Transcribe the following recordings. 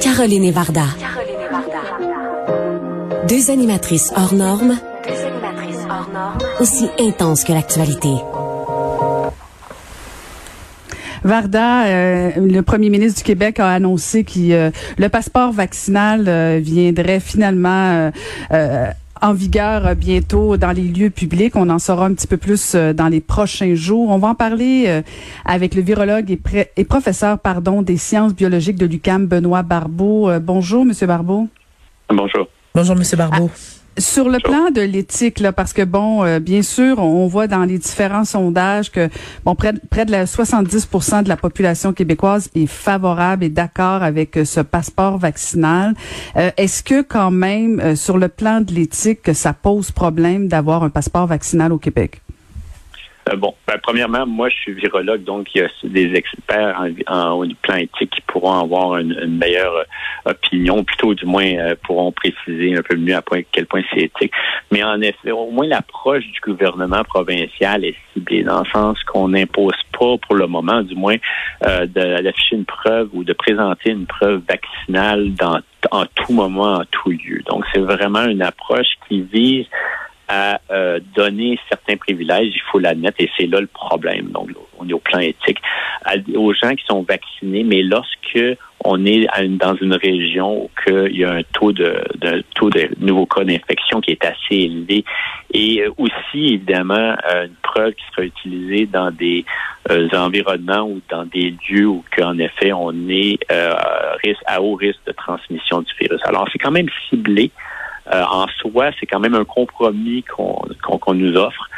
Caroline et Varda. Deux animatrices hors normes, aussi intenses que l'actualité. Varda, euh, le premier ministre du Québec a annoncé que euh, le passeport vaccinal euh, viendrait finalement en vigueur bientôt dans les lieux publics. On en saura un petit peu plus dans les prochains jours. On va en parler avec le virologue et, et, professeur pardon des sciences biologiques de l'UCAM, Benoît Barbeau. bonjour, Monsieur Barbeau. Bonjour. Bonjour, Monsieur Barbeau. Ah, sur le plan de l'éthique, là, parce que bon, euh, bien sûr, on voit dans les différents sondages que bon près, près de la 70% de la population québécoise est favorable et d'accord avec euh, ce passeport vaccinal. Euh, est-ce que quand même, sur le plan de l'éthique, que ça pose problème d'avoir un passeport vaccinal au Québec? Euh, bon, ben, premièrement, moi, je suis virologue, donc il y a des experts en, au plan éthique qui pourront avoir une, meilleure euh, opinion, plutôt du moins euh, pourront préciser un peu mieux à quel point c'est éthique. Mais en effet, au moins l'approche du gouvernement provincial est ciblée dans le sens qu'on n'impose pas pour le moment, du moins, d'afficher une preuve ou de présenter une preuve vaccinale dans en tout moment, en tout lieu. Donc, c'est vraiment une approche qui vise à euh, donner certains privilèges, il faut l'admettre, et c'est là le problème. Donc, on est au plan éthique, aux gens qui sont vaccinés, mais lorsque on est dans une région où il y a un taux de, taux de nouveaux cas d'infection qui est assez élevé, et euh, aussi évidemment euh, une preuve qui sera utilisée dans des environnements ou dans des lieux où qu'en effet on est à haut risque de transmission du virus. Alors c'est quand même ciblé. Euh, en soi, c'est quand même un compromis qu'on nous offre.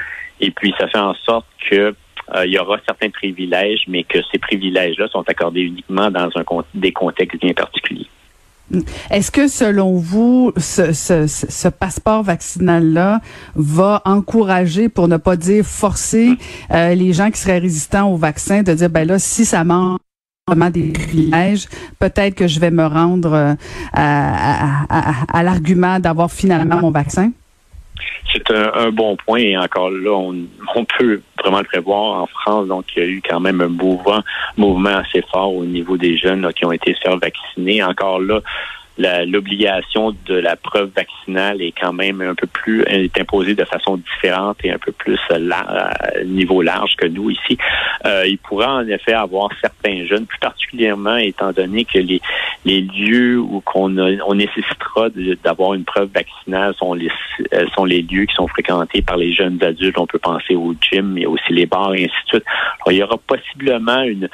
Et puis, ça fait en sorte que euh, il y aura certains privilèges, mais que ces privilèges-là sont accordés uniquement dans un, des contextes bien particuliers. Est-ce que selon vous, ce, ce, ce passeport vaccinal-là va encourager, pour ne pas dire forcer, euh, les gens qui seraient résistants au vaccin de dire, ben là, si ça manque des privilèges, peut-être que je vais me rendre euh, à, l'argument d'avoir finalement mon vaccin? C'est un, bon point et encore là, on, peut vraiment le prévoir en France. Donc, il y a eu quand même un mouvement, mouvement assez fort au niveau des jeunes qui ont été faire vacciner. Encore là, l'obligation de la preuve vaccinale est quand même un peu plus est imposée de façon différente et un peu plus la, niveau large que nous ici. Euh, il pourra en effet avoir certains jeunes, plus particulièrement étant donné que les, les lieux où qu'on on nécessitera d'avoir une preuve vaccinale sont les euh, sont les lieux qui sont fréquentés par les jeunes adultes. On peut penser au gym, mais aussi les bars et ainsi de suite. Alors, il y aura possiblement une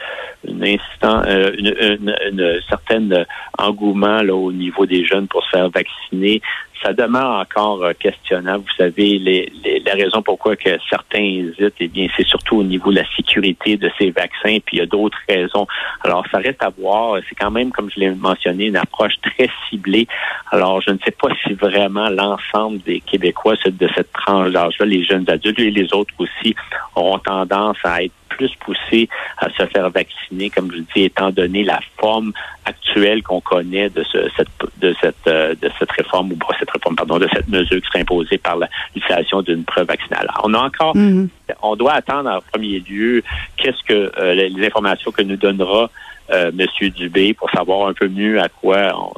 une, instant, euh, une, une, une certaine engouement là niveau des jeunes pour se faire vacciner. Ça demeure encore euh, questionnable. Vous savez, les, les, la raison pourquoi que certains hésitent, eh bien, c'est surtout au niveau de la sécurité de ces vaccins, puis il y a d'autres raisons. Alors, ça reste à voir. C'est quand même, comme je l'ai mentionné, une approche très ciblée. Alors, je ne sais pas si vraiment l'ensemble des Québécois de cette tranche d'âge-là, les jeunes adultes et les autres aussi, auront tendance à être plus poussés à se faire vacciner, comme je dis, étant donné la forme actuelle qu'on connaît de, ce, cette, de, cette, euh, de cette réforme, ou pas cette réforme, pardon, de cette mesure qui serait imposée par l'utilisation d'une preuve vaccinale. on a encore, mm-hmm. on doit attendre en premier lieu qu'est-ce que euh, les informations que nous donnera euh, Monsieur Dubé pour savoir un peu mieux à quoi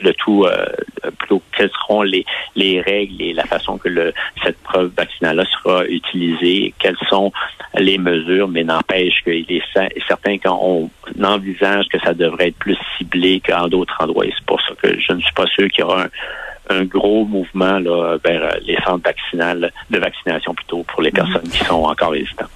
le tout, euh, quelles seront les, les règles et la façon que le, cette preuve vaccinale sera utilisée, quelles sont les mesures, mais n'empêche qu'il est certain qu'on envisage que ça devrait être plus ciblé qu'en d'autres endroits. Et c'est pour ça que je ne suis pas sûr qu'il y aura un, un gros mouvement là, vers les centres vaccinales, de vaccination plutôt pour les mm-hmm. personnes qui sont encore résistantes.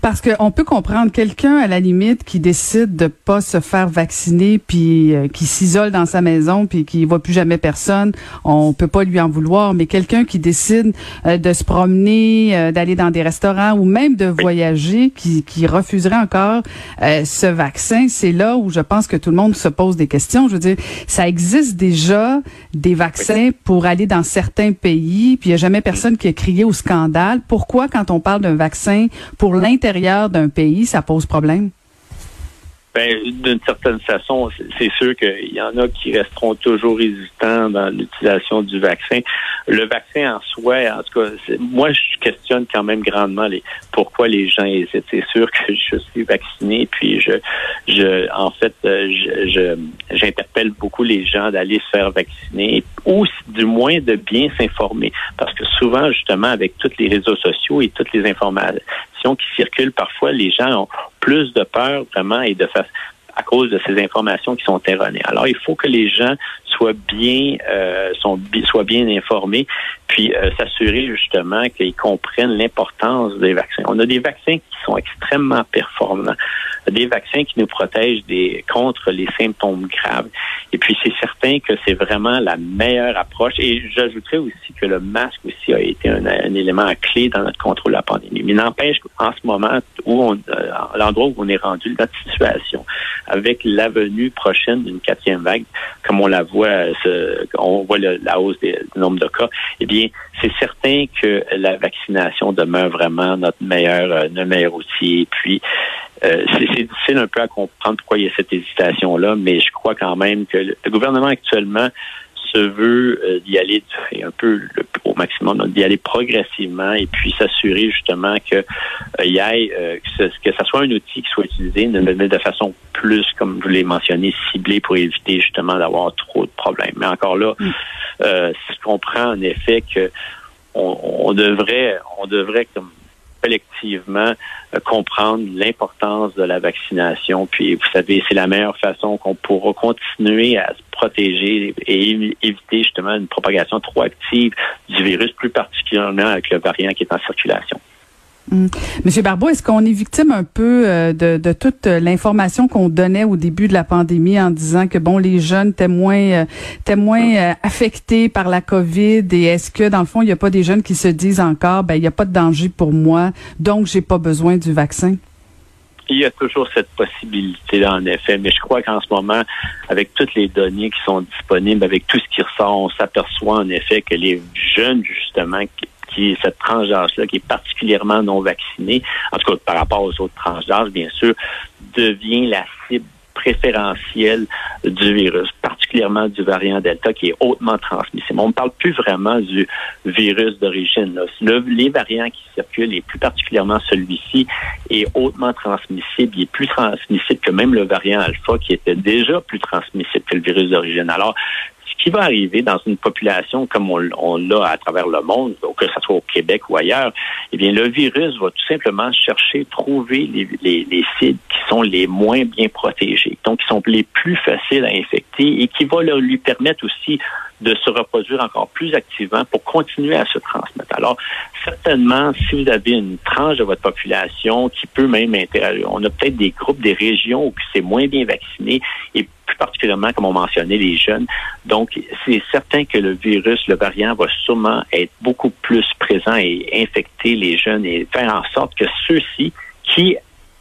Parce qu'on peut comprendre quelqu'un à la limite qui décide de pas se faire vacciner puis euh, qui s'isole dans sa maison puis qui voit plus jamais personne, on peut pas lui en vouloir. Mais quelqu'un qui décide euh, de se promener, euh, d'aller dans des restaurants ou même de voyager, qui, qui refuserait encore ce vaccin, c'est là où je pense que tout le monde se pose des questions. Je veux dire, ça existe déjà des vaccins pour aller dans certains pays, puis il y a jamais personne qui a crié au scandale. Pourquoi quand on parle d'un vaccin pour l'Inde l'intérieur d'un pays, ça pose problème? Ben, d'une certaine façon, c'est sûr qu'il y en a qui resteront toujours résistants dans l'utilisation du vaccin. Le vaccin en soi, en tout cas, moi, je questionne quand même grandement les pourquoi les gens hésitent. C'est sûr que je suis vacciné, puis je je, en fait, je, j'interpelle beaucoup les gens d'aller se faire vacciner ou du moins de bien s'informer. Parce que souvent, justement, avec tous les réseaux sociaux et toutes les informations qui circulent, parfois, les gens ont plus de peur vraiment et de face à cause de ces informations qui sont erronées. Alors, il faut que les gens soient bien, euh, soient bien informés, puis euh, s'assurer justement qu'ils comprennent l'importance des vaccins. On a des vaccins qui sont extrêmement performants, des vaccins qui nous protègent des, contre les symptômes graves. Et puis, c'est certain que c'est vraiment la meilleure approche. Et j'ajouterais aussi que le masque aussi a été un, élément clé dans notre contrôle de la pandémie. Mais n'empêche qu'en ce moment, où on, euh, l'endroit où on est rendu, notre situation, avec la venue prochaine d'une quatrième vague, comme on la voit, on voit la hausse du nombre de cas, eh bien, c'est certain que la vaccination demeure vraiment notre meilleur, euh, notre meilleur outil. Et puis, euh, c'est difficile un peu à comprendre pourquoi il y a cette hésitation-là, mais je crois quand même que le gouvernement actuellement se veut euh, d'y aller un peu le, au maximum, d'y aller progressivement et puis s'assurer justement que euh, y euh, que, ce, que ça soit un outil qui soit utilisé de, de façon plus, comme je l'ai mentionné, ciblée pour éviter justement d'avoir trop de problèmes. Mais encore là, mm. euh, je comprends en effet que on, on devrait, on devrait comme collectivement euh, comprendre l'importance de la vaccination. Puis, vous savez, c'est la meilleure façon qu'on pourra continuer à se protéger et éviter justement une propagation trop active du virus, plus particulièrement avec le variant qui est en circulation. Hum. Monsieur Barbeau, est-ce qu'on est victime un peu euh, de, de toute l'information qu'on donnait au début de la pandémie en disant que bon les jeunes étaient moins, euh, euh, affectés par la COVID et est-ce que dans le fond il n'y a pas des jeunes qui se disent encore ben il n'y a pas de danger pour moi donc j'ai pas besoin du vaccin? Il y a toujours cette possibilité-là, en effet, mais je crois qu'en ce moment, avec toutes les données qui sont disponibles, avec tout ce qui ressort, on s'aperçoit en effet que les jeunes, justement, qui est cette tranche d'âge-là, qui est particulièrement non vaccinée, en tout cas par rapport aux autres tranches d'âge, bien sûr, devient la cible préférentielle du virus, particulièrement du variant Delta qui est hautement transmissible. On ne parle plus vraiment du virus d'origine. les variants qui circulent, et plus particulièrement celui-ci, est hautement transmissible. Il est plus transmissible que même le variant Alpha qui était déjà plus transmissible que le virus d'origine. Alors, qui va arriver dans une population comme on, l'a à travers le monde, que ce soit au Québec ou ailleurs, eh bien, le virus va tout simplement chercher, trouver les, les, les sites qui sont les moins bien protégés, donc qui sont les plus faciles à infecter et qui va lui permettre aussi de se reproduire encore plus activement pour continuer à se transmettre. Alors, certainement, si vous avez une tranche de votre population qui peut même interagir, on a peut-être des groupes, des régions où c'est moins bien vacciné et plus particulièrement, comme on mentionnait, les jeunes. Donc, c'est certain que le virus, le variant, va sûrement être beaucoup plus présent et infecter les jeunes et faire en sorte que ceux-ci qui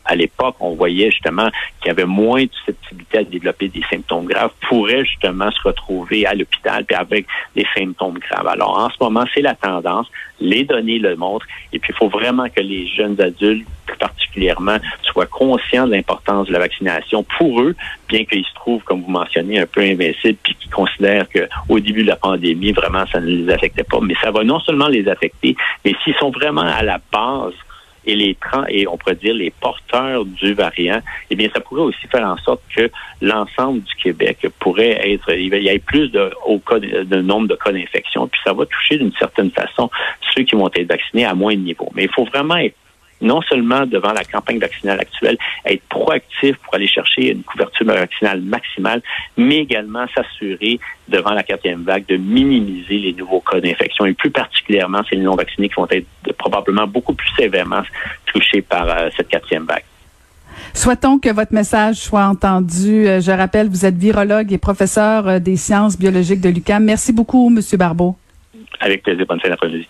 à l'époque, on voyait justement qu'il y avait moins de susceptibilité à développer des symptômes graves, pourraient justement se retrouver à l'hôpital puis avec des symptômes graves. Alors, en ce moment, c'est la tendance. Les données le montrent. Et puis, il faut vraiment que les jeunes adultes, plus particulièrement, soient conscients de l'importance de la vaccination pour eux, bien qu'ils se trouvent, comme vous mentionnez, un peu invincibles, puis qu'ils considèrent qu'au début de la pandémie, vraiment, ça ne les affectait pas. Mais ça va non seulement les affecter, mais s'ils sont vraiment à la base et les et on pourrait dire les porteurs du variant, eh bien, ça pourrait aussi faire en sorte que l'ensemble du Québec pourrait être, il y ait plus de, au cas, de nombre de cas d'infection, puis ça va toucher d'une certaine façon ceux qui vont être vaccinés à moins de niveau. Mais il faut vraiment être non seulement devant la campagne vaccinale actuelle, être proactif pour aller chercher une couverture vaccinale maximale, mais également s'assurer devant la quatrième vague de minimiser les nouveaux cas d'infection et plus particulièrement les non-vaccinés qui vont être probablement beaucoup plus sévèrement touchés par euh, cette quatrième vague. Souhaitons que votre message soit entendu. Euh, je rappelle, vous êtes virologue et professeur euh, des sciences biologiques de l'UQAM. Merci beaucoup, Monsieur Barbeau. Avec plaisir. Bonne fin d'après-midi.